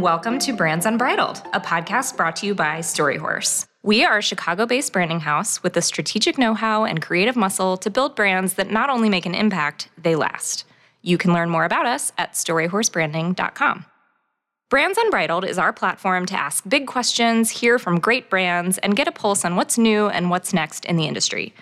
Welcome to Brands Unbridled, a podcast brought to you by Storyhorse. We are a Chicago based branding house with the strategic know how and creative muscle to build brands that not only make an impact, they last. You can learn more about us at storyhorsebranding.com. Brands Unbridled is our platform to ask big questions, hear from great brands, and get a pulse on what's new and what's next in the industry.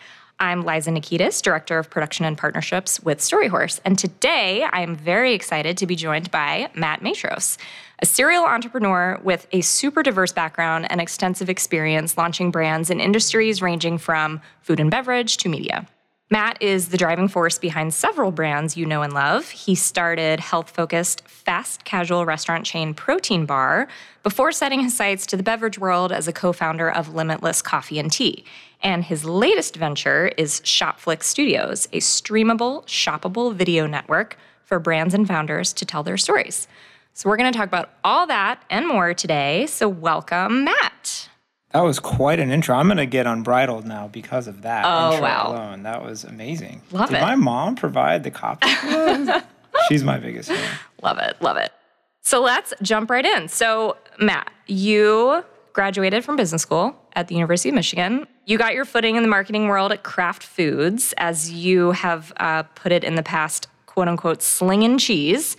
I'm Liza Nikitas, Director of Production and Partnerships with Storyhorse. And today I am very excited to be joined by Matt Matros, a serial entrepreneur with a super diverse background and extensive experience launching brands in industries ranging from food and beverage to media. Matt is the driving force behind several brands you know and love. He started health focused, fast casual restaurant chain Protein Bar before setting his sights to the beverage world as a co founder of Limitless Coffee and Tea. And his latest venture is Shopflix Studios, a streamable, shoppable video network for brands and founders to tell their stories. So, we're going to talk about all that and more today. So, welcome, Matt. That was quite an intro. I'm going to get unbridled now because of that oh, intro wow. alone. That was amazing. Love Did it. my mom provide the copy? She's my biggest fan. Love it. Love it. So let's jump right in. So, Matt, you graduated from business school at the University of Michigan. You got your footing in the marketing world at Kraft Foods, as you have uh, put it in the past, quote unquote, slinging cheese.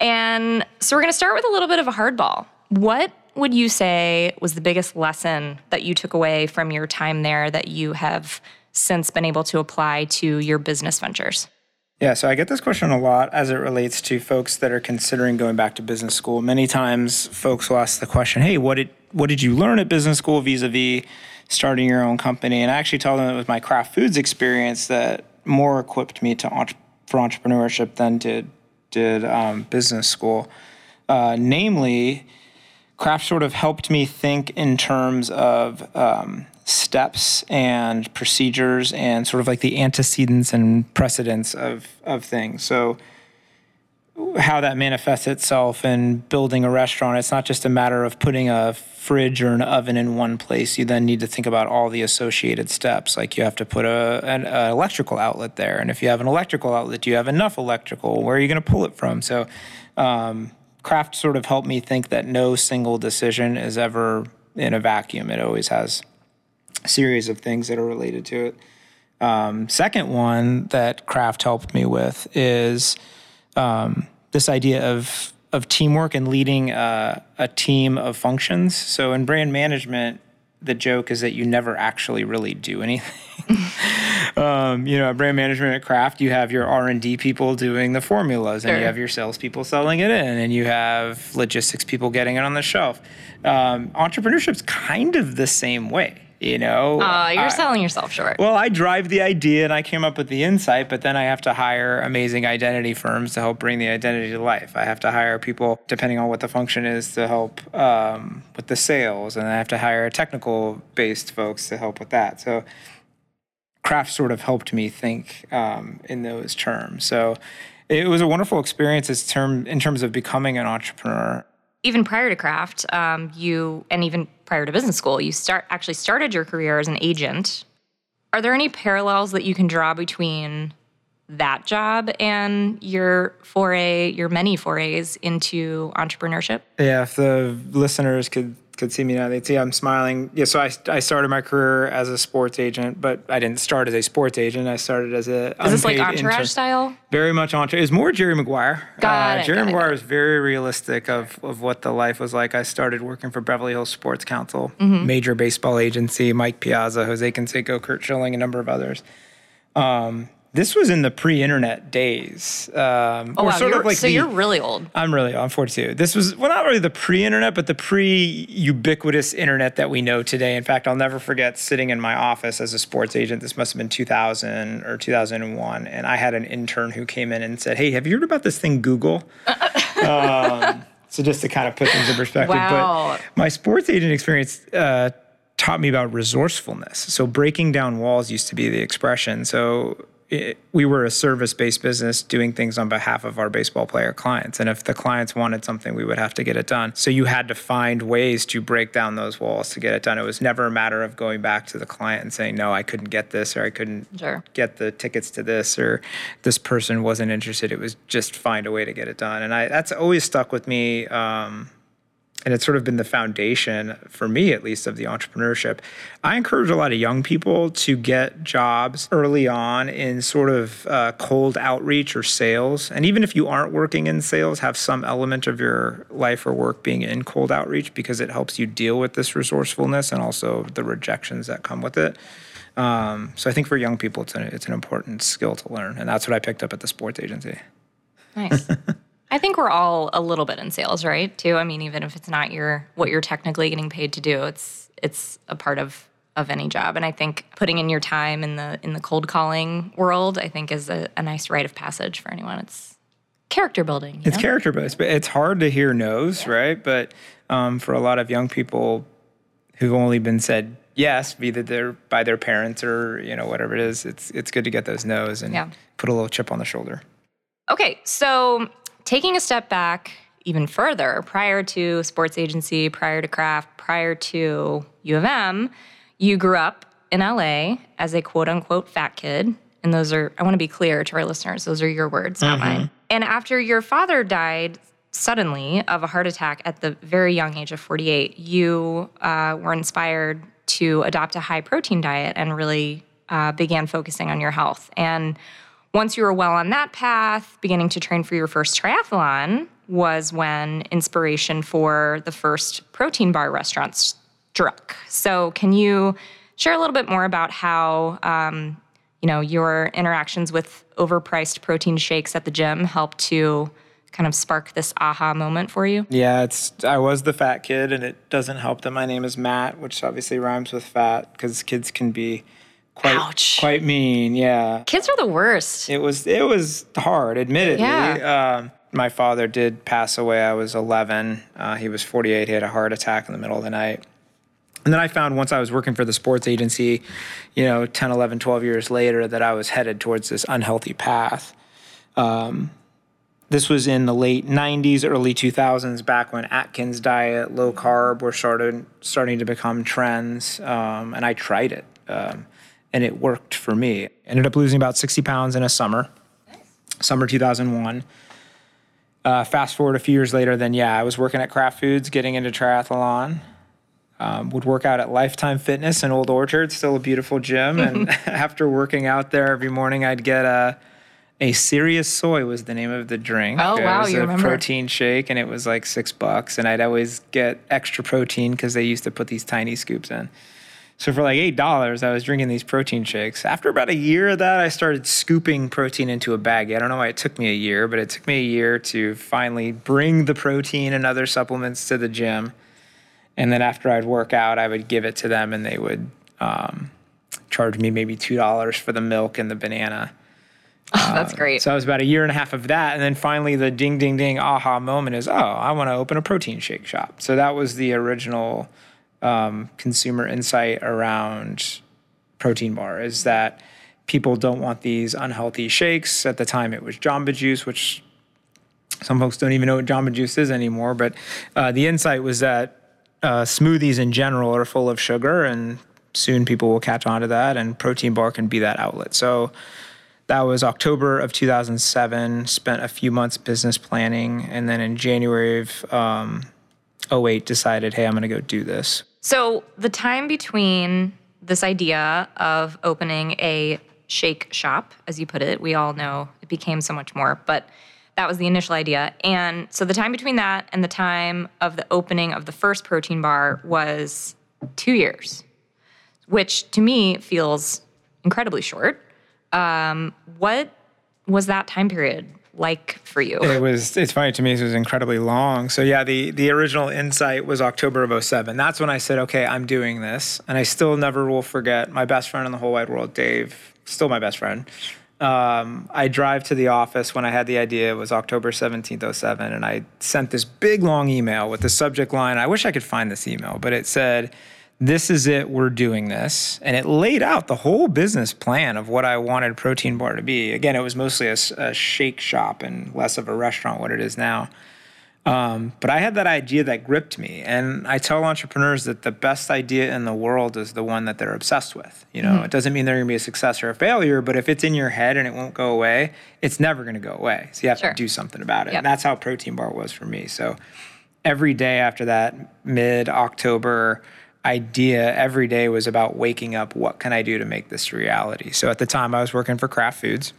And so, we're going to start with a little bit of a hardball. What would you say was the biggest lesson that you took away from your time there that you have since been able to apply to your business ventures? Yeah, so I get this question a lot as it relates to folks that are considering going back to business school. Many times folks will ask the question, "Hey, what did what did you learn at business school vis-a-vis starting your own company?" And I actually tell them it was my Kraft Foods experience that more equipped me to for entrepreneurship than did did um, business school. Uh, namely, Kraft sort of helped me think in terms of um, steps and procedures and sort of like the antecedents and precedents of, of things. So, how that manifests itself in building a restaurant, it's not just a matter of putting a fridge or an oven in one place. You then need to think about all the associated steps. Like you have to put a, an, an electrical outlet there. And if you have an electrical outlet, do you have enough electrical? Where are you going to pull it from? So, um, Kraft sort of helped me think that no single decision is ever in a vacuum. It always has a series of things that are related to it. Um, second one that Kraft helped me with is um, this idea of of teamwork and leading a, a team of functions. So in brand management, the joke is that you never actually really do anything. um, you know, at brand management at Kraft, you have your R and D people doing the formulas, and Sure. you have your salespeople selling it in, and you have logistics people getting it on the shelf. Um, entrepreneurship's kind of the same way. You know, Uh, you're I- selling yourself short. well, I drive the idea and I came up with the insight, but then I have to hire amazing identity firms to help bring the identity to life. I have to hire people, depending on what the function is, to help um, with the sales, and I have to hire technical based folks to help with that. So, Kraft sort of helped me think um, in those terms. So, it was a wonderful experience as term, in terms of becoming an entrepreneur. even prior to Kraft um, you and even prior to business school you start actually started your career as an agent. Are there any parallels that you can draw between that job and your foray your many forays into entrepreneurship? Yeah, if the listeners could could see me now, they'd see I'm smiling. Yeah, so I, I started my career as a sports agent, but I didn't start as a sports agent. I started as a is this like entourage intern. style Very much entourage. It was more Jerry Maguire. Got uh, it, Jerry got Maguire got was very realistic of, of what the life was like. I started working for Beverly Hills Sports Council, Mm-hmm. major baseball agency, Mike Piazza, Jose Canseco, Curt Schilling, a number of others. Um, this was in the pre-internet days. Um, oh or wow sort you're, of like so the, you're really old I'm really, old. I'm 42. This was, well, not really the pre internet, but the pre ubiquitous internet that we know today. In fact, I'll never forget sitting in my office as a sports agent. This must have been 2000 or 2001. And I had an intern who came in and said, Hey, have you heard about this thing, Google? um, so just to kind of put things in perspective. Wow. But my sports agent experience, uh, taught me about resourcefulness. So breaking down walls used to be the expression. So it, we were a service based business doing things on behalf of our baseball player clients. And if the clients wanted something, we would have to get it done. So you had to find ways to break down those walls to get it done. It was never a matter of going back to the client and saying, no, I couldn't get this or I couldn't Sure. get the tickets to this or this person wasn't interested. It was just find a way to get it done. And I, that's always stuck with me. Um, and it's sort of been the foundation for me at least of the entrepreneurship. I encourage a lot of young people to get jobs early on in sort of uh, cold outreach or sales. And even if you aren't working in sales have some element of your life or work being in cold outreach because it helps you deal with this resourcefulness and also the rejections that come with it. Um, so i think for young people it's an, it's an important skill to learn. And that's what i picked up at the sports agency. Nice. I think we're all a little bit in sales, right? Too. I mean, even if it's not your what you're technically getting paid to do, it's it's a part of of any job. And I think putting in your time in the in the cold calling world, I think is a, a nice rite of passage for anyone. It's character building. you It's know? character but it's hard to hear no's, right? But um, for a lot of young people who've only been said yes, either they're by their parents or you know whatever it is, it's it's good to get those no's and Yeah. put a little chip on the shoulder. Okay, so taking a step back even further, prior to sports agency, prior to Kraft, prior to U of M, you grew up in LA as a quote unquote fat kid. And those are, I want to be clear to our listeners, those are your words, not mine. And after your father died suddenly of a heart attack at the very young age of 48, you uh, were inspired to adopt a high protein diet and really uh, began focusing on your health. And once you were well on that path, beginning to train for your first triathlon was when inspiration for the first protein bar restaurant struck. So, can you share a little bit more about how um, you know your interactions with overpriced protein shakes at the gym helped to kind of spark this aha moment for you? Yeah, it's I was the fat kid, and it doesn't help that my name is Matt, which obviously rhymes with fat because kids can be quite Ouch. quite mean. Yeah, Kids are the worst. It was it was hard, admittedly. Yeah. Um, my father did pass away. I was 11. Uh, he was 48. He had a heart attack in the middle of the night. And then I found once I was working for the sports agency, you know, 10, 11, 12 years later, that I was headed towards this unhealthy path. Um, this was in the late 90s, early 2000s, back when Atkins diet, low carb were started, starting to become trends. Um, and I tried it, um, and it worked for me. Ended up losing about 60 pounds in a summer, summer 2001. Uh, fast forward a few years later, then yeah, I was working at Kraft Foods, getting into triathlon. Um, would work out at Lifetime Fitness in Old Orchard, still a beautiful gym. And after working out there every morning, I'd get a a Serious Soy was the name of the drink. Oh, It wow, was you a remember. protein shake, and it was like six bucks. And I'd always get extra protein because they used to put these tiny scoops in. So for like eight dollars, I was drinking these protein shakes. After about a year of that, I started scooping protein into a baggie. I don't know why it took me a year, but it took me a year to finally bring the protein and other supplements to the gym. And then after I'd work out, I would give it to them, and they would um, charge me maybe two dollars for the milk and the banana. Oh, that's great. So it was about a year and a half of that, and then finally the ding ding ding aha moment is oh I want to open a protein shake shop. So that was the original um, consumer insight around protein bar is that people don't want these unhealthy shakes. At the time, it was Jamba Juice, which some folks don't even know what Jamba Juice is anymore. But uh, the insight was that uh, smoothies in general are full of sugar, and soon people will catch on to that, and protein bar can be that outlet. So that was October of 2007. Spent a few months business planning, and then in January of um, 08, decided, hey, I'm going to go do this. So the time between this idea of opening a shake shop, as you put it, we all know it became so much more, but that was the initial idea. And so the time between that and the time of the opening of the first protein bar was two years, which to me feels incredibly short. Um, what was that time period like for you? It was. It's funny to me. It was incredibly long. So yeah, the the original insight was October of 07. That's when I said, okay, I'm doing this, and I still never will forget my best friend in the whole wide world, Dave. Still my best friend. Um, I drive to the office when I had the idea. It was October 17th, 07, and I sent this big long email with the subject line. I wish I could find this email, but it said, this is it, we're doing this. And it laid out the whole business plan of what I wanted Protein Bar to be. Again, it was mostly a, a shake shop and less of a restaurant, what it is now. Um, but I had that idea that gripped me. And I tell entrepreneurs that the best idea in the world is the one that they're obsessed with. You know, mm-hmm. it doesn't mean they're going to be a success or a failure, but if it's in your head and it won't go away, it's never going to go away. So you have sure. to do something about it. Yep. And that's how Protein Bar was for me. So every day after that mid October idea every day was about waking up what can I do to make this reality. So at the time I was working for Kraft Foods.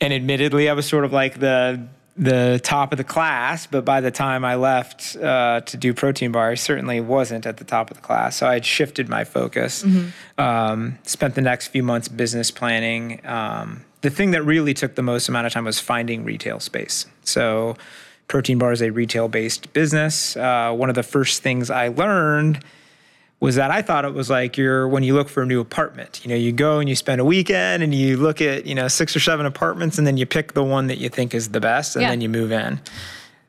And admittedly I was sort of like the the top of the class, but by the time I left uh, to do protein bar, I certainly wasn't at the top of the class. So I had shifted my focus. Mm-hmm. Um, spent the next few months business planning. Um, the thing that really took the most amount of time was finding retail space. So Protein Bar is a retail based business. Uh, one of the first things I learned was that I thought it was like you're when you look for a new apartment. You know, you go and you spend a weekend and you look at, you know, six or seven apartments and then you pick the one that you think is the best and yeah. then you move in.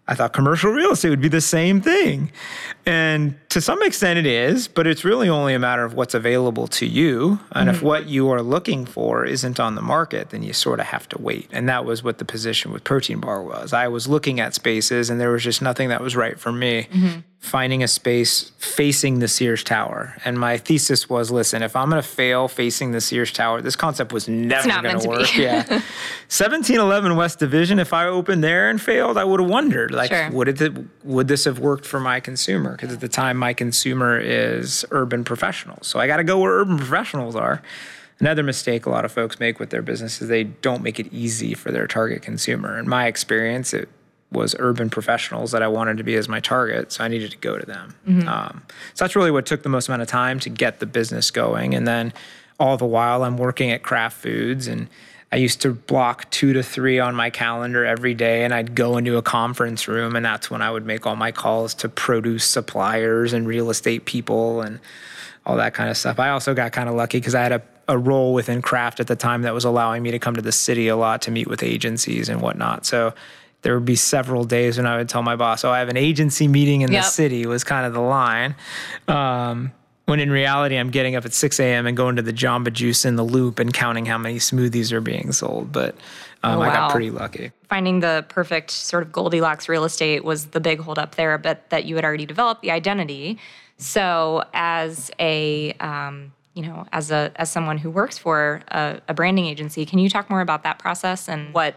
I thought commercial real estate would be the same thing. And to some extent it is, but it's really only a matter of what's available to you. And mm-hmm. if what you are looking for isn't on the market, then you sort of have to wait. And that was what the position with Protein Bar was. I was looking at spaces and there was just nothing that was right for me. Mm-hmm finding a space facing the Sears Tower. And my thesis was listen, if I'm going to fail facing the Sears Tower, this concept was never going to work. yeah. 1711 West Division, if I opened there and failed, I would have wondered like sure. would it would this have worked for my consumer? Because at the time my consumer is urban professionals. So I got to go where urban professionals are. Another mistake a lot of folks make with their business is they don't make it easy for their target consumer. In my experience, it was urban professionals that I wanted to be as my target, so I needed to go to them. Mm-hmm. Um, so that's really what took the most amount of time to get the business going. And then all the while, I'm working at Kraft Foods, and I used to block two to three on my calendar every day, and I'd go into a conference room, and that's when I would make all my calls to produce suppliers and real estate people and all that kind of stuff. I also got kind of lucky because I had a a role within Kraft at the time that was allowing me to come to the city a lot to meet with agencies and whatnot. So there would be several days when I would tell my boss, "Oh, I have an agency meeting in yep. the city." Was kind of the line. Um, when in reality, I'm getting up at 6 a.m. and going to the Jamba Juice in the Loop and counting how many smoothies are being sold. But um, oh, wow. I got pretty lucky. Finding the perfect sort of Goldilocks real estate was the big holdup there, but that you had already developed the identity. So as a um, you know, as a as someone who works for a, a branding agency, can you talk more about that process and what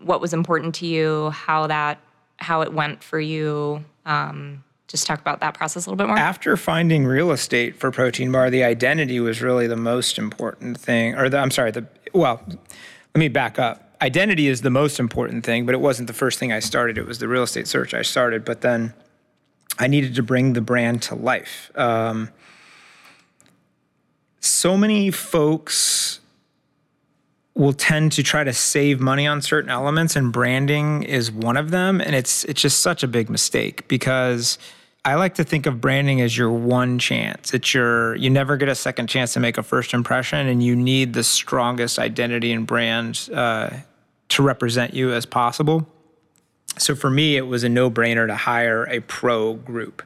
what was important to you, how that how it went for you. Um, just talk about that process a little bit more. After finding real estate for Protein Bar, the identity was really the most important thing. Or the, I'm sorry, the well, let me back up. Identity is the most important thing, but it wasn't the first thing I started. It was the real estate search I started, but then I needed to bring the brand to life. Um, so many folks will tend to try to save money on certain elements and branding is one of them and it's it's just such a big mistake because I like to think of branding as your one chance. It's your you never get a second chance to make a first impression and you need the strongest identity and brand uh, to represent you as possible. So for me it was a no-brainer to hire a pro group.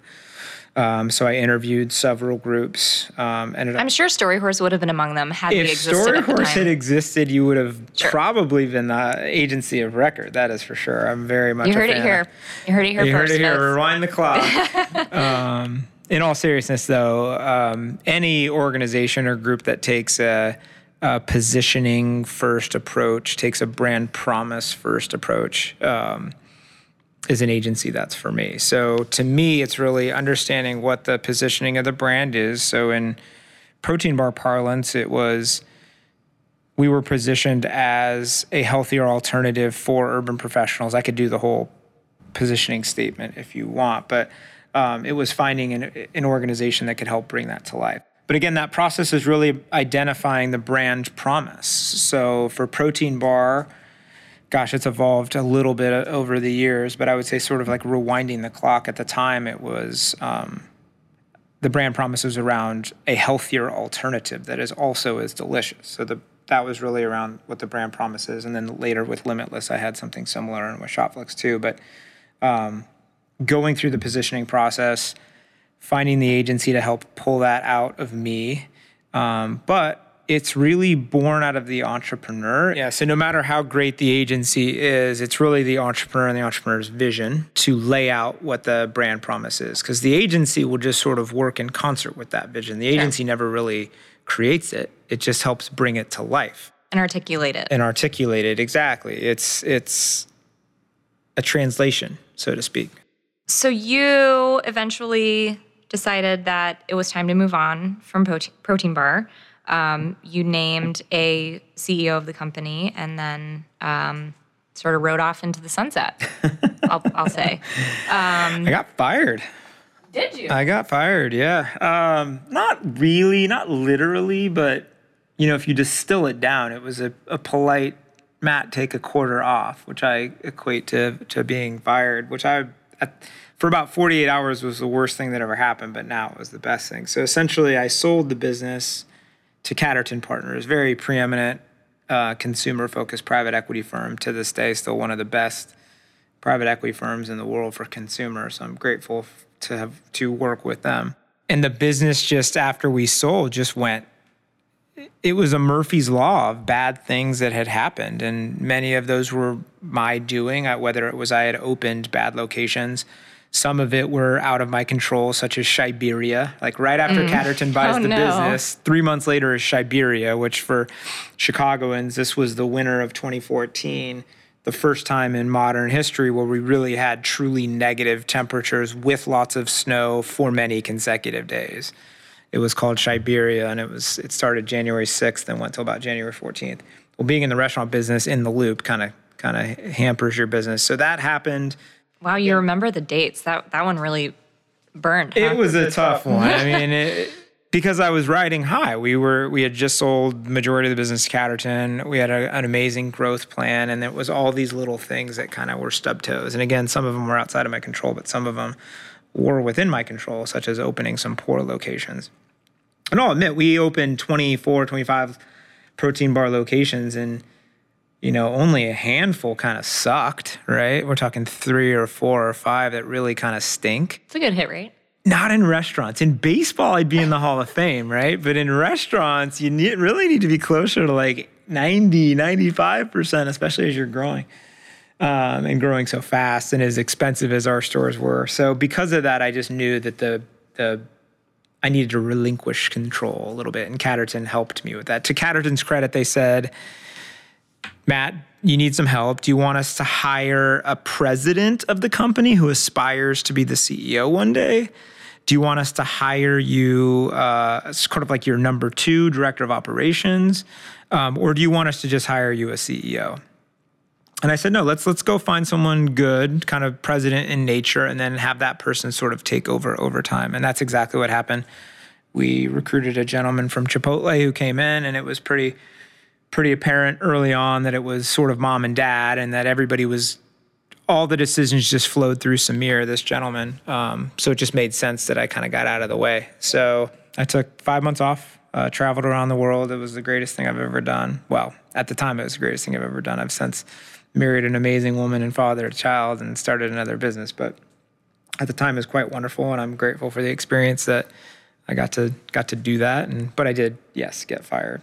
Um, so I interviewed several groups. Um, ended I'm sure Storyhorse would have been among them had if existed. If Storyhorse had existed, you would have sure. probably been the agency of record. That is for sure. I'm very much. You heard it here. You heard it here you first. heard it here. Rewind the clock. um, in all seriousness, though, um, any organization or group that takes a, a, positioning first approach, takes a brand promise first approach um, is an agency that's for me. So to me, it's really understanding what the positioning of the brand is. So in protein bar parlance, it was we were positioned as a healthier alternative for urban professionals. I could do the whole positioning statement if you want, but um, it was finding an, an organization that could help bring that to life. But again, that process is really identifying the brand promise. So for Protein Bar, gosh, it's evolved a little bit over the years, but I would say sort of like rewinding the clock. At the time, it was um, the brand promises around a healthier alternative that is also as delicious. So the that was really around what the brand promises, and then later with Limitless, I had something similar, and with Shopflix too. But um, going through the positioning process, finding the agency to help pull that out of me. Um, but it's really born out of the entrepreneur. Yeah. So no matter how great the agency is, it's really the entrepreneur and the entrepreneur's vision to lay out what the brand promise is. Because the agency will just sort of work in concert with that vision. The agency yeah. never really creates it. It just helps bring it to life. And articulate it. And articulate it. Exactly. It's it's a translation, so to speak. So you eventually decided that it was time to move on from Protein Bar um, you named a CEO of the company and then um, sort of rode off into the sunset. I'll, I'll, say. Um, I got fired. Did you? I got fired. Yeah. Um, not really, not literally, but you know, if you distill it down, it was a, a polite Matt take a quarter off, which I equate to to being fired, which I. I for about 48 hours was the worst thing that ever happened, but now it was the best thing. So essentially, I sold the business to Catterton Partners, very preeminent uh, consumer focused private equity firm to this day, still one of the best private equity firms in the world for consumers. So I'm grateful to have to work with them. And the business just after we sold just went it was a Murphy's law of bad things that had happened and many of those were my doing whether it was I had opened bad locations some of it were out of my control, such as Chiberia. Like right after mm. Catterton buys oh, the no. business, three months later is Chiberia, which for Chicagoans, this was the winter of 2014, the first time in modern history where we really had truly negative temperatures with lots of snow for many consecutive days. It was called Chiberia, and it was it started January 6th and went till about January 14th. Well, being in the restaurant business in the loop kind of kind of hampers your business. So that happened Wow, you remember the dates. That that one really burned. Huh? It was a tough one. I mean, it, because I was riding high. We were we had just sold majority of the business to Catterton. We had a, an amazing growth plan, and it was all these little things that kind of were stub toes. And again, some of them were outside of my control, but some of them were within my control, such as opening some poor locations. And I'll admit, we opened 24, 25 protein bar locations, and you know, only a handful kind of sucked, right? We're talking three or four or five that really kind of stink. It's a good hit rate. Not in restaurants. In baseball, I'd be in the Hall of Fame, right? But in restaurants, you need, really need to be closer to like 90, 95%, especially as you're growing um, and growing so fast and as expensive as our stores were. So because of that, I just knew that the, the, I needed to relinquish control a little bit. And Catterton helped me with that. To Catterton's credit, they said, Matt, you need some help. Do you want us to hire a president of the company who aspires to be the CEO one day? Do you want us to hire you uh, kind of like your number two director of operations, um, or do you want us to just hire you a CEO? And I said, no, let's let's go find someone good, kind of president in nature, and then have that person sort of take over over time. And that's exactly what happened. We recruited a gentleman from Chipotle who came in, and it was pretty pretty apparent early on that it was sort of mom and dad, and that everybody was all the decisions just flowed through Samir, this gentleman. Um, so it just made sense that I kind of got out of the way. So I took five months off, uh, traveled around the world. It was the greatest thing I've ever done. Well, at the time, it was the greatest thing I've ever done. I've since married an amazing woman and fathered a child and started another business. But at the time, it was quite wonderful, and I'm grateful for the experience that I got to got to do that. And but I did, yes, get fired.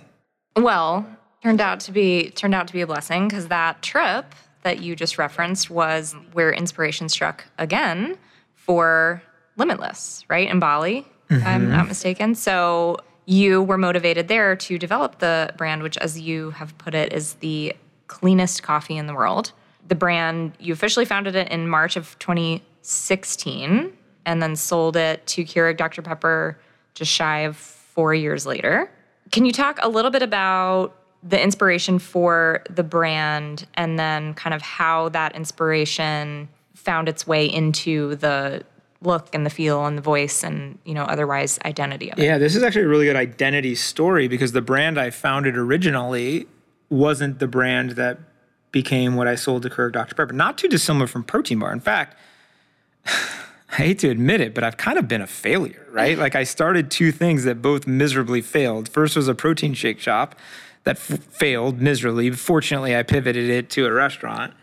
Well, turned out to be turned out to be a blessing because that trip that you just referenced was where inspiration struck again for Limitless, right in Bali, mm-hmm. I'm not mistaken. So you were motivated there to develop the brand, which, as you have put it, is the cleanest coffee in the world. The brand you officially founded it in March of 2016, and then sold it to Keurig Dr Pepper just shy of four years later. Can you talk a little bit about the inspiration for the brand and then kind of how that inspiration found its way into the look and the feel and the voice and you know otherwise identity of it. Yeah, this is actually a really good identity story because the brand I founded originally wasn't the brand that became what I sold to Keurig Dr Pepper. Not too dissimilar from Protein Bar. In fact, I hate to admit it, but I've kind of been a failure, right? like I started two things that both miserably failed. First was a protein shake shop that f- failed miserably. Fortunately, I pivoted it to a restaurant.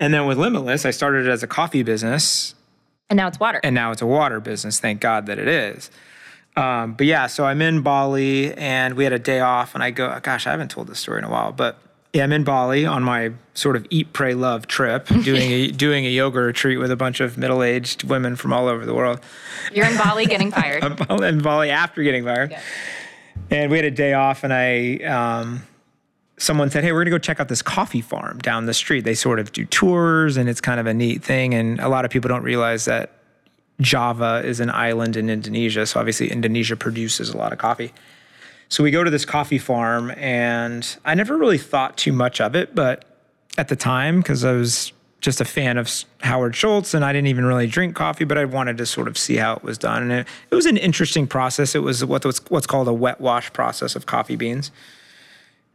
And then with Limitless, I started it as a coffee business And now it's water. and now it's a water business. Thank God that it is. Um, but yeah, so I'm in Bali and we had a day off, and I go, gosh, I haven't told this story in a while, but yeah, I'm in Bali on my sort of eat, pray, love trip, doing a doing a yoga retreat with a bunch of middle aged women from all over the world. You're in Bali getting fired. I'm in Bali after getting fired, and we had a day off, and I. Um, Someone said, "Hey, we're gonna go check out this coffee farm down the street. They sort of do tours, and it's kind of a neat thing. And a lot of people don't realize that Java is an island in Indonesia. So obviously, Indonesia produces a lot of coffee. So we go to this coffee farm, and I never really thought too much of it, but at the time, because I was just a fan of Howard Schultz, and I didn't even really drink coffee, but I wanted to sort of see how it was done. And it, it was an interesting process. It was what was what's called a wet wash process of coffee beans.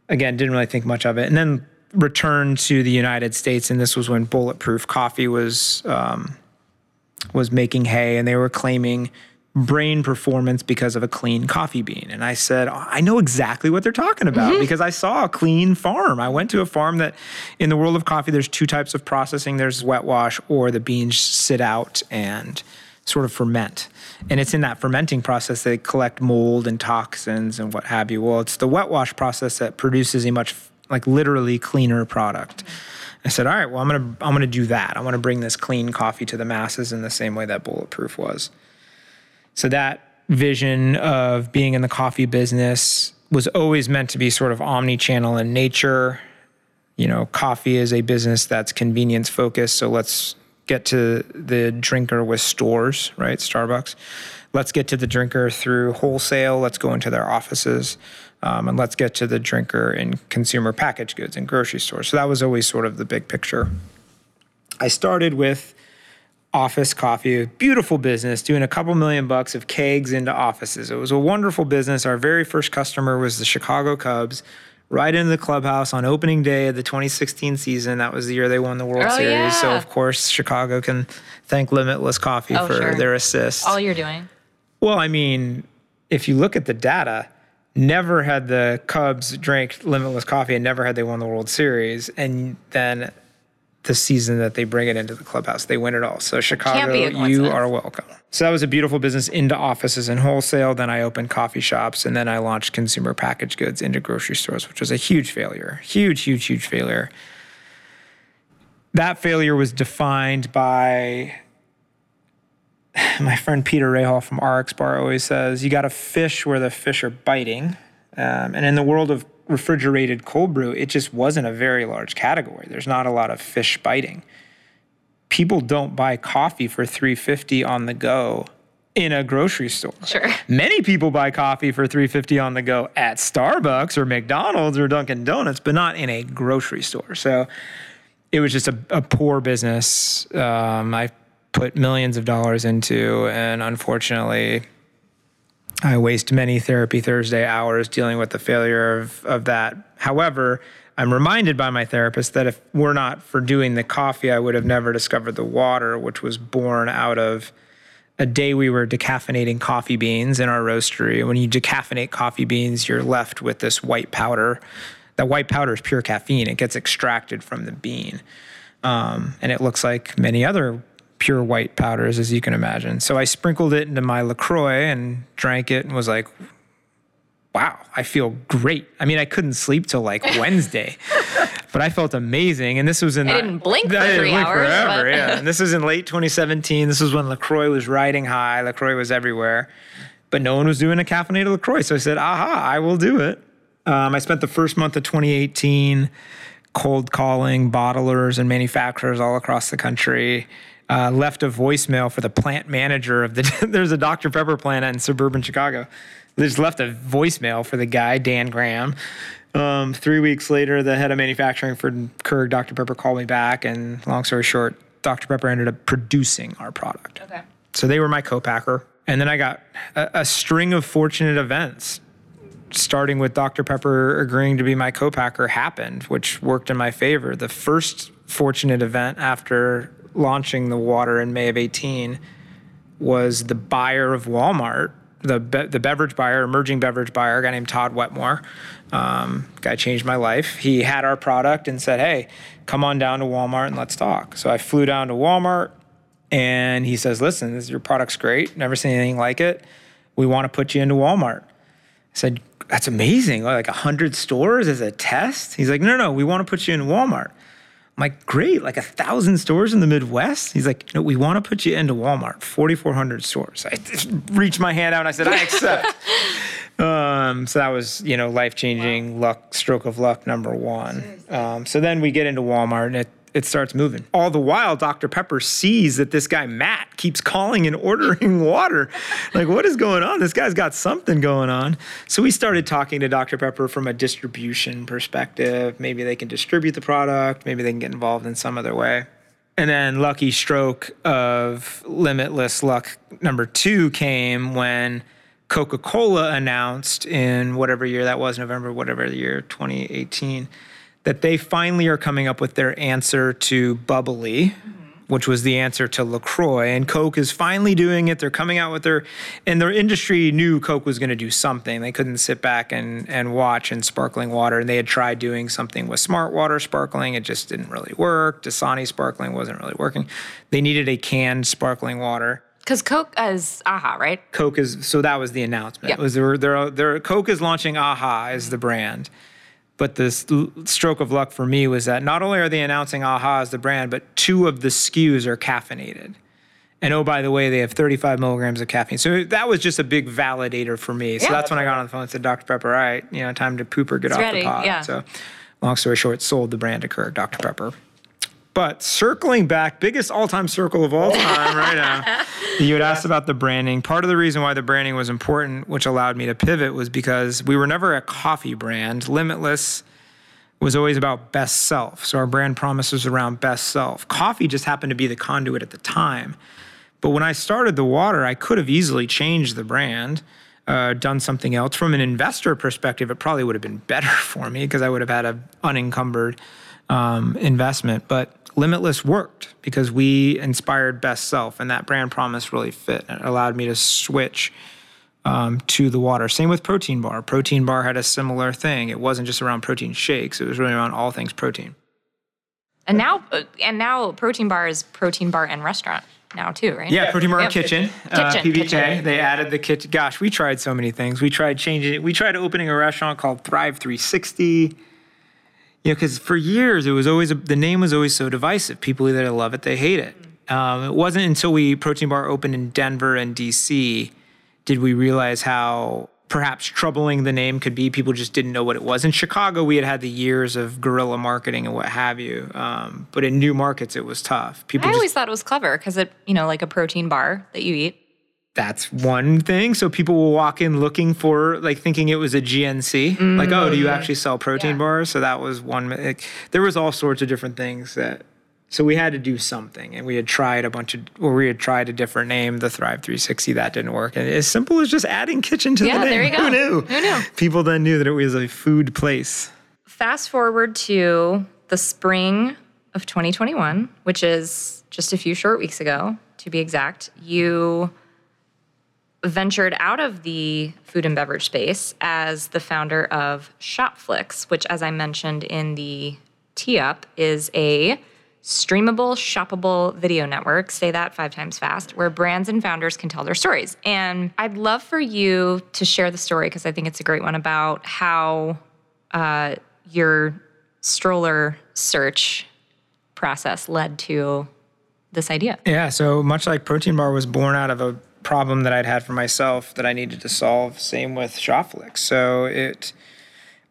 Again, didn't really think much of it, and then returned to the United States, and this was when Bulletproof Coffee was um, was making hay, and they were claiming brain performance because of a clean coffee bean. And I said, I know exactly what they're talking about mm-hmm. because I saw a clean farm. I went to a farm that, in the world of coffee, there's two types of processing there's wet wash, or the beans sit out and sort of ferment. And it's in that fermenting process they collect mold and toxins and what have you. Well, it's the wet wash process that produces a much, like, literally cleaner product. I said, all right, well, I'm gonna I'm gonna do that. I want to bring this clean coffee to the masses in the same way that Bulletproof was. So that vision of being in the coffee business was always meant to be sort of omni-channel in nature. You know, coffee is a business that's convenience focused. So let's get to the drinker with stores, right? Starbucks. Let's get to the drinker through wholesale. Let's go into their offices. Um, and let's get to the drinker in consumer packaged goods and grocery stores. So that was always sort of the big picture. I started with office coffee, a beautiful business, doing a couple million bucks of kegs into offices. It was a wonderful business. Our very first customer was the Chicago Cubs, right into the clubhouse on opening day of the 2016 season. That was the year they won the World Oh, Series. So, of course, Chicago can thank Limitless Coffee Oh, for sure. their assist. All you're doing. Well, I mean, if you look at the data, never had the Cubs drank limitless coffee and never had they won the World Series. And then the season that they bring it into the clubhouse, they win it all. So Chicago, you are welcome. So that was a beautiful business into offices and wholesale. Then I opened coffee shops and then I launched consumer packaged goods into grocery stores, which was a huge failure. Huge, huge, huge failure. That failure was defined by my friend Peter Rahal from RX Bar always says you got to fish where the fish are biting. Um, and in the world of refrigerated cold brew, it just wasn't a very large category. There's not a lot of fish biting. People don't buy coffee for 350 on the go in a grocery store. Sure. Many people buy coffee for 350 on the go at Starbucks or McDonald's or Dunkin' Donuts, but not in a grocery store. So it was just a, a poor business. Um, I put millions of dollars into, and unfortunately, I waste many therapy Thursday hours dealing with the failure of, of that. However, I'm reminded by my therapist that if we're not for doing the coffee, I would have never discovered the water, which was born out of a day we were decaffeinating coffee beans in our roastery. When you decaffeinate coffee beans, you're left with this white powder. That white powder is pure caffeine. It gets extracted from the bean. Um, and it looks like many other pure white powders, as you can imagine. So I sprinkled it into my LaCroix and drank it and was like, wow, I feel great. I mean, I couldn't sleep till like Wednesday, but I felt amazing. And this was in I the- didn't blink for I didn't three blink hours, Forever, yeah. And this was in late 2017. This was when LaCroix was riding high. LaCroix was everywhere, but no one was doing a caffeinated LaCroix. So I said, aha, I will do it. Um, I spent the first month of 2018 cold calling bottlers and manufacturers all across the country. Uh, left a voicemail for the plant manager of the. there's a Dr Pepper plant in suburban Chicago. They just left a voicemail for the guy Dan Graham. Um, three weeks later, the head of manufacturing for Keurig Dr Pepper called me back, and long story short, Dr Pepper ended up producing our product. Okay. So they were my co-packer. And then I got a, a string of fortunate events, starting with Dr. Pepper agreeing to be my co-packer happened, which worked in my favor. The first fortunate event after launching the water in May of 18 was the buyer of Walmart, the be- the beverage buyer, emerging beverage buyer, a guy named Todd Wetmore. Um, guy changed my life. He had our product and said, "Hey, come on down to Walmart and let's talk." So I flew down to Walmart And he says, Listen, this, your product's great. Never seen anything like it. We want to put you into Walmart. I said, That's amazing. Like 100 stores as a test? He's like, No, no, we want to put you in Walmart. I'm like, Great, like a thousand stores in the Midwest? He's like, No, we want to put you into Walmart, 4,400 stores. I reached my hand out and I said, I accept. Um, so that was, you know, life changing wow. luck, stroke of luck number one. Um, so then we get into Walmart and it, it starts moving. All the while, Dr. Pepper sees that this guy, Matt, keeps calling and ordering water. like, what is going on? This guy's got something going on. So we started talking to Dr. Pepper from a distribution perspective. Maybe they can distribute the product, maybe they can get involved in some other way. And then lucky stroke of limitless luck number two came when Coca Cola announced in whatever year that was, November, whatever the year, 2018, that they finally are coming up with their answer to bubbly. Mm-hmm. Which was the answer to LaCroix. And Coke is finally doing it. They're coming out with their, and their industry knew Coke was going to do something. They couldn't sit back and, and watch and sparkling water. And they had tried doing something with smart water sparkling. It just didn't really work. Dasani sparkling wasn't really working. They needed a canned sparkling water. Because Coke is AHA, right? Coke is so that was the announcement. Yep. Was there, there, there, Coke is launching AHA as the brand. But the stroke of luck for me was that not only are they announcing AHA as the brand, but two of the SKUs are caffeinated. And oh, by the way, they have 35 milligrams of caffeine. So that was just a big validator for me. So yeah. that's when I got on the phone and said, Dr. Pepper, all right, you know, time to poop or get it's off ready. the pot. Yeah. So long story short, sold the brand to Keurig, Dr. Pepper. But circling back, biggest all time circle of all time right now. You had asked about the branding. Part of the reason why the branding was important, which allowed me to pivot, was because we were never a coffee brand. Limitless was always about best self. So our brand promise was around best self. Coffee just happened to be the conduit at the time. But when I started the water, I could have easily changed the brand. Uh, done something else. From an investor perspective, it probably would have been better for me because I would have had an unencumbered um, investment. But Limitless worked because we inspired best self, and that brand promise really fit. It allowed me to switch um, to the water. Same with Protein Bar. Protein Bar had a similar thing. It wasn't just around protein shakes; it was really around all things protein. And now, uh, and now, Protein Bar is Protein Bar and restaurant now too, right? Yeah, Protein Bar yep. Kitchen, uh, kitchen PBK. Kitchen. They added the kitchen. Gosh, we tried so many things. We tried changing it. We tried opening a restaurant called Thrive 360 you know, because for years it was always a, the name was always so divisive. People either love it, they hate it. Um, it wasn't until we Protein Bar opened in Denver and DC did we realize how perhaps troubling the name could be. People just didn't know what it was. In Chicago, we had had the years of guerrilla marketing and what have you, um, but in new markets, it was tough. People. I always just, thought it was clever because it, you know, like a protein bar that you eat that's one thing. So people will walk in looking for, like, thinking it was a GNC. Mm-hmm. Like, oh, do you actually sell protein yeah. bars? So that was one. Like, there was all sorts of different things that. So we had to do something, and we had tried a bunch of, or we had tried a different name, the Thrive 360. That didn't work, and as simple as just adding kitchen to yeah, the name. there you go. Who knew? Who knew? People then knew that it was a food place. Fast forward to the spring of 2021, which is just a few short weeks ago, to be exact. You ventured out of the food and beverage space as the founder of Shopflix, which, as I mentioned in the tee up, is a streamable, shoppable video network. Say that five times fast, where brands and founders can tell their stories. And I'd love for you to share the story because I think it's a great one about how uh, your stroller search process led to this idea. Yeah. So much like Protein Bar was born out of a problem that I'd had for myself that I needed to solve. Same with Shopflix. So it,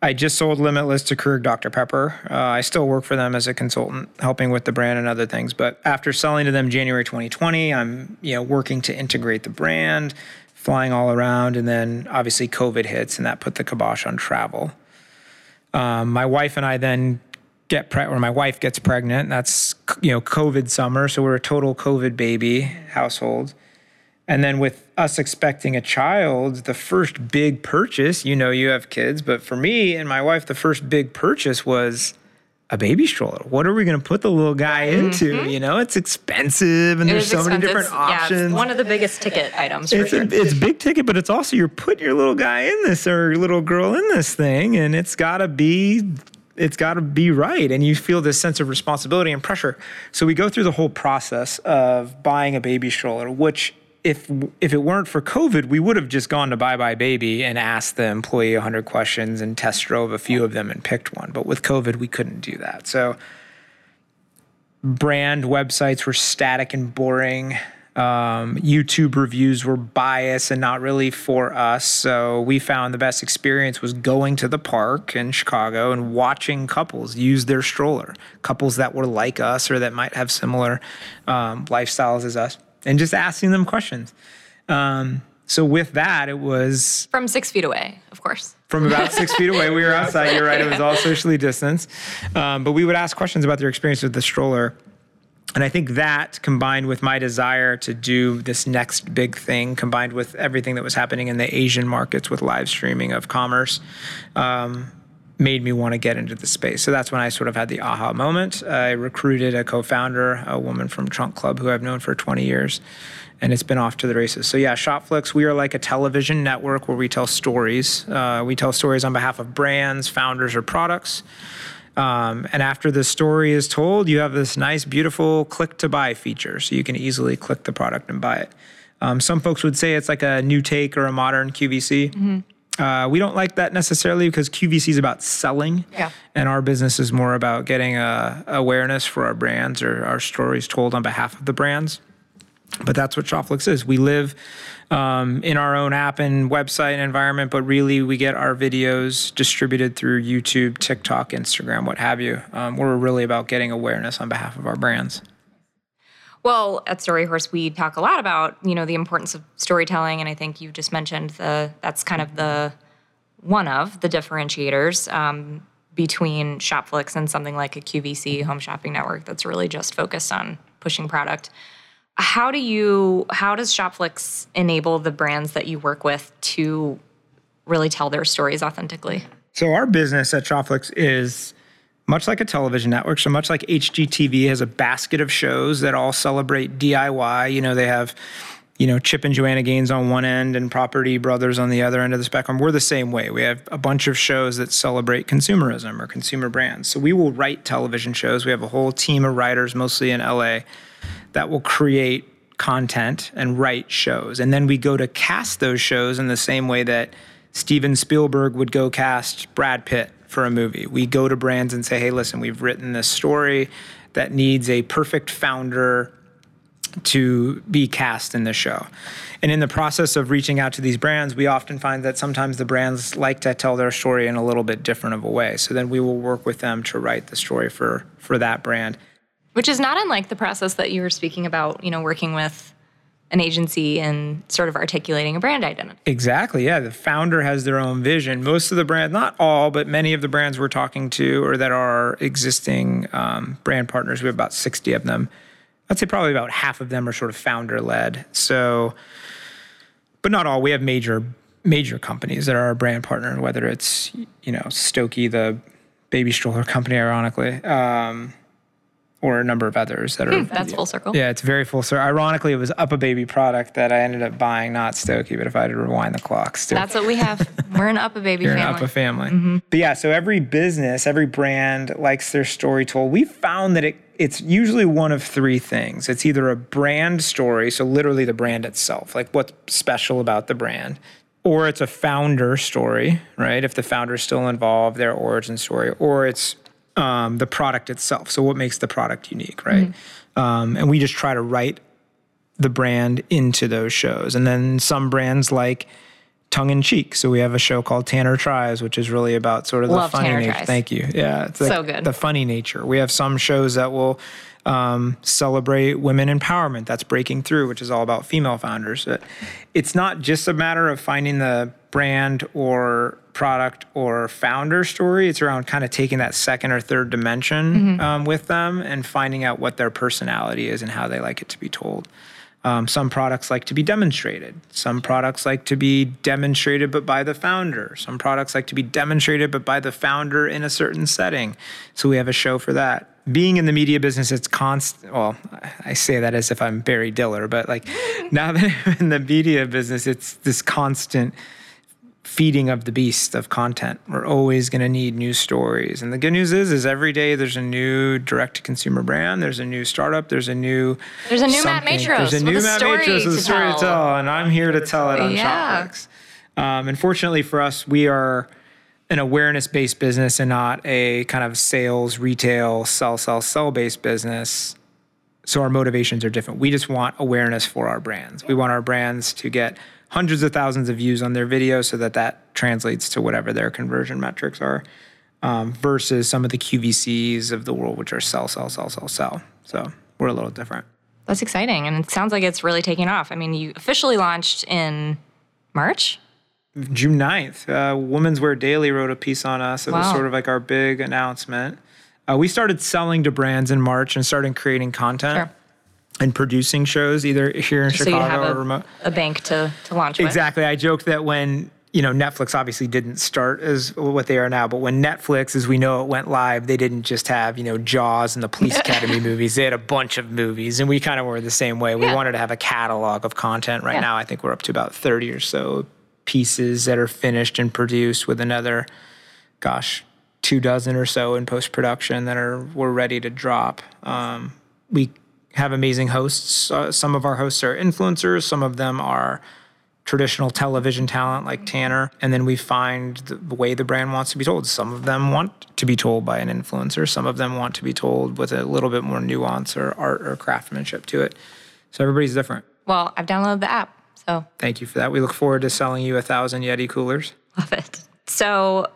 I just sold Limitless to Keurig Dr. Pepper. Uh, I still work for them as a consultant, helping with the brand and other things. But after selling to them January 2020, I'm you know working to integrate the brand, flying all around, and then obviously COVID hits, and that put the kibosh on travel. Um, my wife and I then get pregnant, or my wife gets pregnant. That's you know COVID summer, so we're a total COVID baby household. And then with us expecting a child, the first big purchase, you know, you have kids, but for me and my wife, the first big purchase was a baby stroller. What are we going to put the little guy into? Mm-hmm. You know, it's expensive and it there's so expensive. many different options. Yeah, it's one of the biggest ticket items. it's, sure. a, it's big ticket, but it's also you're putting your little guy in this or your little girl in this thing, and it's got to be it's got to be right and you feel this sense of responsibility and pressure so we go through the whole process of buying a baby stroller which if if it weren't for covid we would have just gone to buy buy baby and asked the employee 100 questions and test drove a few of them and picked one. But with covid we couldn't do that. So brand websites were static and boring. Um, YouTube reviews were biased and not really for us. So we found the best experience was going to the park in Chicago and watching couples use their stroller, couples that were like us or that might have similar um, lifestyles as us, and just asking them questions. Um, so with that, it was from six feet away, of course. From about six feet away, we were outside. You're right; it was all socially distanced. Um, but we would ask questions about their experience with the stroller and I think that combined with my desire to do this next big thing, combined with everything that was happening in the Asian markets with live streaming of commerce, um, made me want to get into the space. So that's when I sort of had the aha moment. I recruited a co founder, a woman from Trunk Club, who I've known for 20 years, and it's been off to the races. So, yeah, Shopflix, we are like a television network where we tell stories. Uh, we tell stories on behalf of brands, founders, or products. Um, and after the story is told, you have this nice, beautiful click to buy feature. So you can easily click the product and buy it. Um, some folks would say it's like a new take or a modern QVC. Mm-hmm. Uh, we don't like that necessarily because QVC is about selling, yeah. and our business is more about getting uh, awareness for our brands or our stories told on behalf of the brands. But that's what Shopflix is. We live um, in our own app and website and environment, but really we get our videos distributed through YouTube, TikTok, Instagram, what have you. Um, we're really about getting awareness on behalf of our brands. Well, at Storyhorse, we talk a lot about you know the importance of storytelling, and I think you just mentioned the that's kind of the one of the differentiators um, between Shopflix and something like a QVC home shopping network that's really just focused on pushing product. How do you how does shopflix enable the brands that you work with to really tell their stories authentically? So our business at shopflix is much like a television network so much like hgtv has a basket of shows that all celebrate diy you know they have you know chip and joanna gaines on one end and property brothers on the other end of the spectrum. We're the same way. We have a bunch of shows that celebrate consumerism or consumer brands. So we will write television shows. We have a whole team of writers mostly in la that will create content and write shows. And then we go to cast those shows in the same way that Steven Spielberg would go cast Brad Pitt for a movie. We go to brands and say, hey, listen, we've written this story that needs a perfect founder to be cast in the show. And in the process of reaching out to these brands, we often find that sometimes the brands like to tell their story in a little bit different of a way. So then we will work with them to write the story for for that brand. Which is not unlike the process that you were speaking about, you know, working with an agency and sort of articulating a brand identity. Exactly. Yeah. The founder has their own vision. Most of the brand, not all, but many of the brands we're talking to or that are existing um, brand partners, we have about 60 of them. I'd say probably about half of them are sort of founder led. So, but not all. We have major, major companies that are our brand partner, whether it's, you know, Stokke, the baby stroller company, ironically. Um, or a number of others that are. Hmm, that's full circle. Yeah, it's very full circle. Ironically, it was Up a UPPAbaby product that I ended up buying, not Stokke, but if I had to rewind the clock, Stokke. That's what we have. We're an UPPAbaby You're family. an Uppa family. Mm-hmm. But yeah, so every business, every brand likes their story told. We found that it it's usually one of three things. It's either a brand story, so literally the brand itself, like what's special about the brand, or it's a founder story, right? If the founder is still involved, their origin story, or it's um, the product itself. So what makes the product unique, right? Mm-hmm. Um, and we just try to write the brand into those shows. And then some brands like tongue in cheek. So we have a show called Tanner Tries, which is really about sort of Love the funny Tanner nature. Tries. Thank you. Yeah, it's like so good. The funny nature. We have some shows that will um, celebrate women empowerment. That's breaking through, which is all about female founders. But It's not just a matter of finding the brand or product or founder story. It's around kind of taking that second or third dimension mm-hmm. um, with them and finding out what their personality is and how they like it to be told. Um, some products like to be demonstrated. Some products like to be demonstrated, but by the founder. Some products like to be demonstrated, but by the founder in a certain setting. So we have a show for that. Being in the media business, it's constant. Well, I say that as if I'm Barry Diller, but like now that I'm in the media business, it's this constant feeding of the beast of content. We're always going to need new stories. And the good news is is every day there's a new direct to consumer brand, there's a new startup, there's a new There's a new Matt Matros There's a new a Matt Matros with a story tell. to tell, and I'm here to tell it on Yeah. Shopflix. Um, and fortunately for us, we are an awareness based business and not a kind of sales, retail, sell, sell, sell based business. So our motivations are different. We just want awareness for our brands. We want our brands to get hundreds of thousands of views on their videos so that that translates to whatever their conversion metrics are um, versus some of the QVCs of the world, which are sell, sell, sell, sell, sell. So we're a little different. That's exciting. And it sounds like it's really taking off. I mean, you officially launched in March. June 9th, uh, Women's Wear Daily wrote a piece on us. It was sort of like our big announcement. Uh, we started selling to brands in March and started creating content Sure. and producing shows either here in So you Chicago or remote. a, bank to, to launch with. Exactly. I joked that when you know Netflix obviously didn't start as what they are now, but when Netflix, as we know it, went live, they didn't just have you know Jaws and the Police Academy movies. They had a bunch of movies, and we kind of were the same way. We Yeah. wanted to have a catalog of content. Right Yeah. now, I think we're up to about thirty or so pieces that are finished and produced, with another, gosh, two dozen or so in post production that are we're ready to drop. Um, we have amazing hosts. Uh, some of our hosts are influencers. Some of them are traditional television talent like Tanner. And then we find the, the way the brand wants to be told. Some of them want to be told by an influencer. Some of them want to be told with a little bit more nuance or art or craftsmanship to it. So everybody's different. Well, I've downloaded the app. So Thank you for that. We look forward to selling you a thousand Yeti coolers. Love it. So,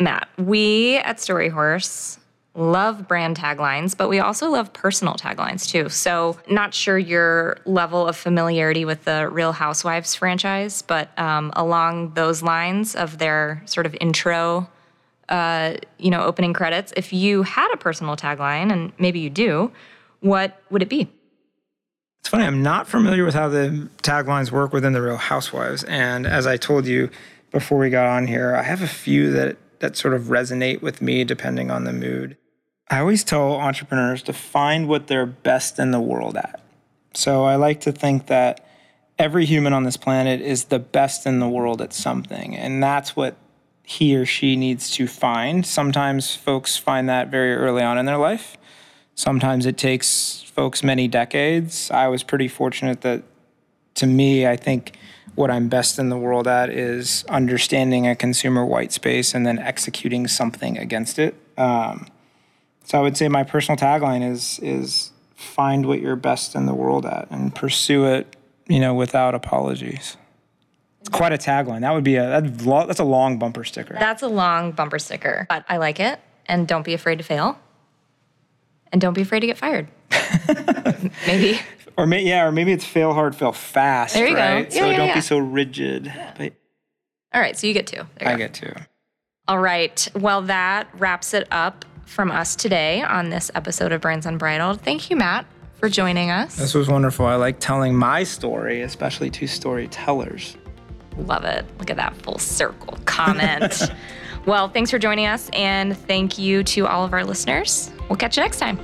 Matt, we at Storyhorse love brand taglines, but we also love personal taglines too. So, not sure your level of familiarity with the Real Housewives franchise, but um, along those lines of their sort of intro, uh, you know, opening credits, if you had a personal tagline, and maybe you do, what would it be? It's funny, I'm not familiar with how the taglines work within the Real Housewives. And as I told you before we got on here, I have a few that, that sort of resonate with me depending on the mood. I always tell entrepreneurs to find what they're best in the world at. So I like to think that every human on this planet is the best in the world at something. And that's what he or she needs to find. Sometimes folks find that very early on in their life. Sometimes it takes folks many decades. I was pretty fortunate that, to me, I think what I'm best in the world at is understanding a consumer white space and then executing something against it. Um, so I would say my personal tagline is is find what you're best in the world at and pursue it, you know, without apologies. It's quite a tagline. That would be a that's, that's a long bumper sticker. That's a long bumper sticker, but I like it. And don't be afraid to fail. And don't be afraid to get fired. Maybe. Or may, yeah, or maybe it's fail hard, fail fast. There you go. right? Yeah, so yeah, don't yeah. be so rigid. But All right, so you get two. There you I go. get to. All right. Well, that wraps it up from us today on this episode of Brands Unbridled. Thank you, Matt, for joining us. This was wonderful. I like telling my story, especially to storytellers. Love it. Look at that full circle comment. well, thanks for joining us, and thank you to all of our listeners. We'll catch you next time.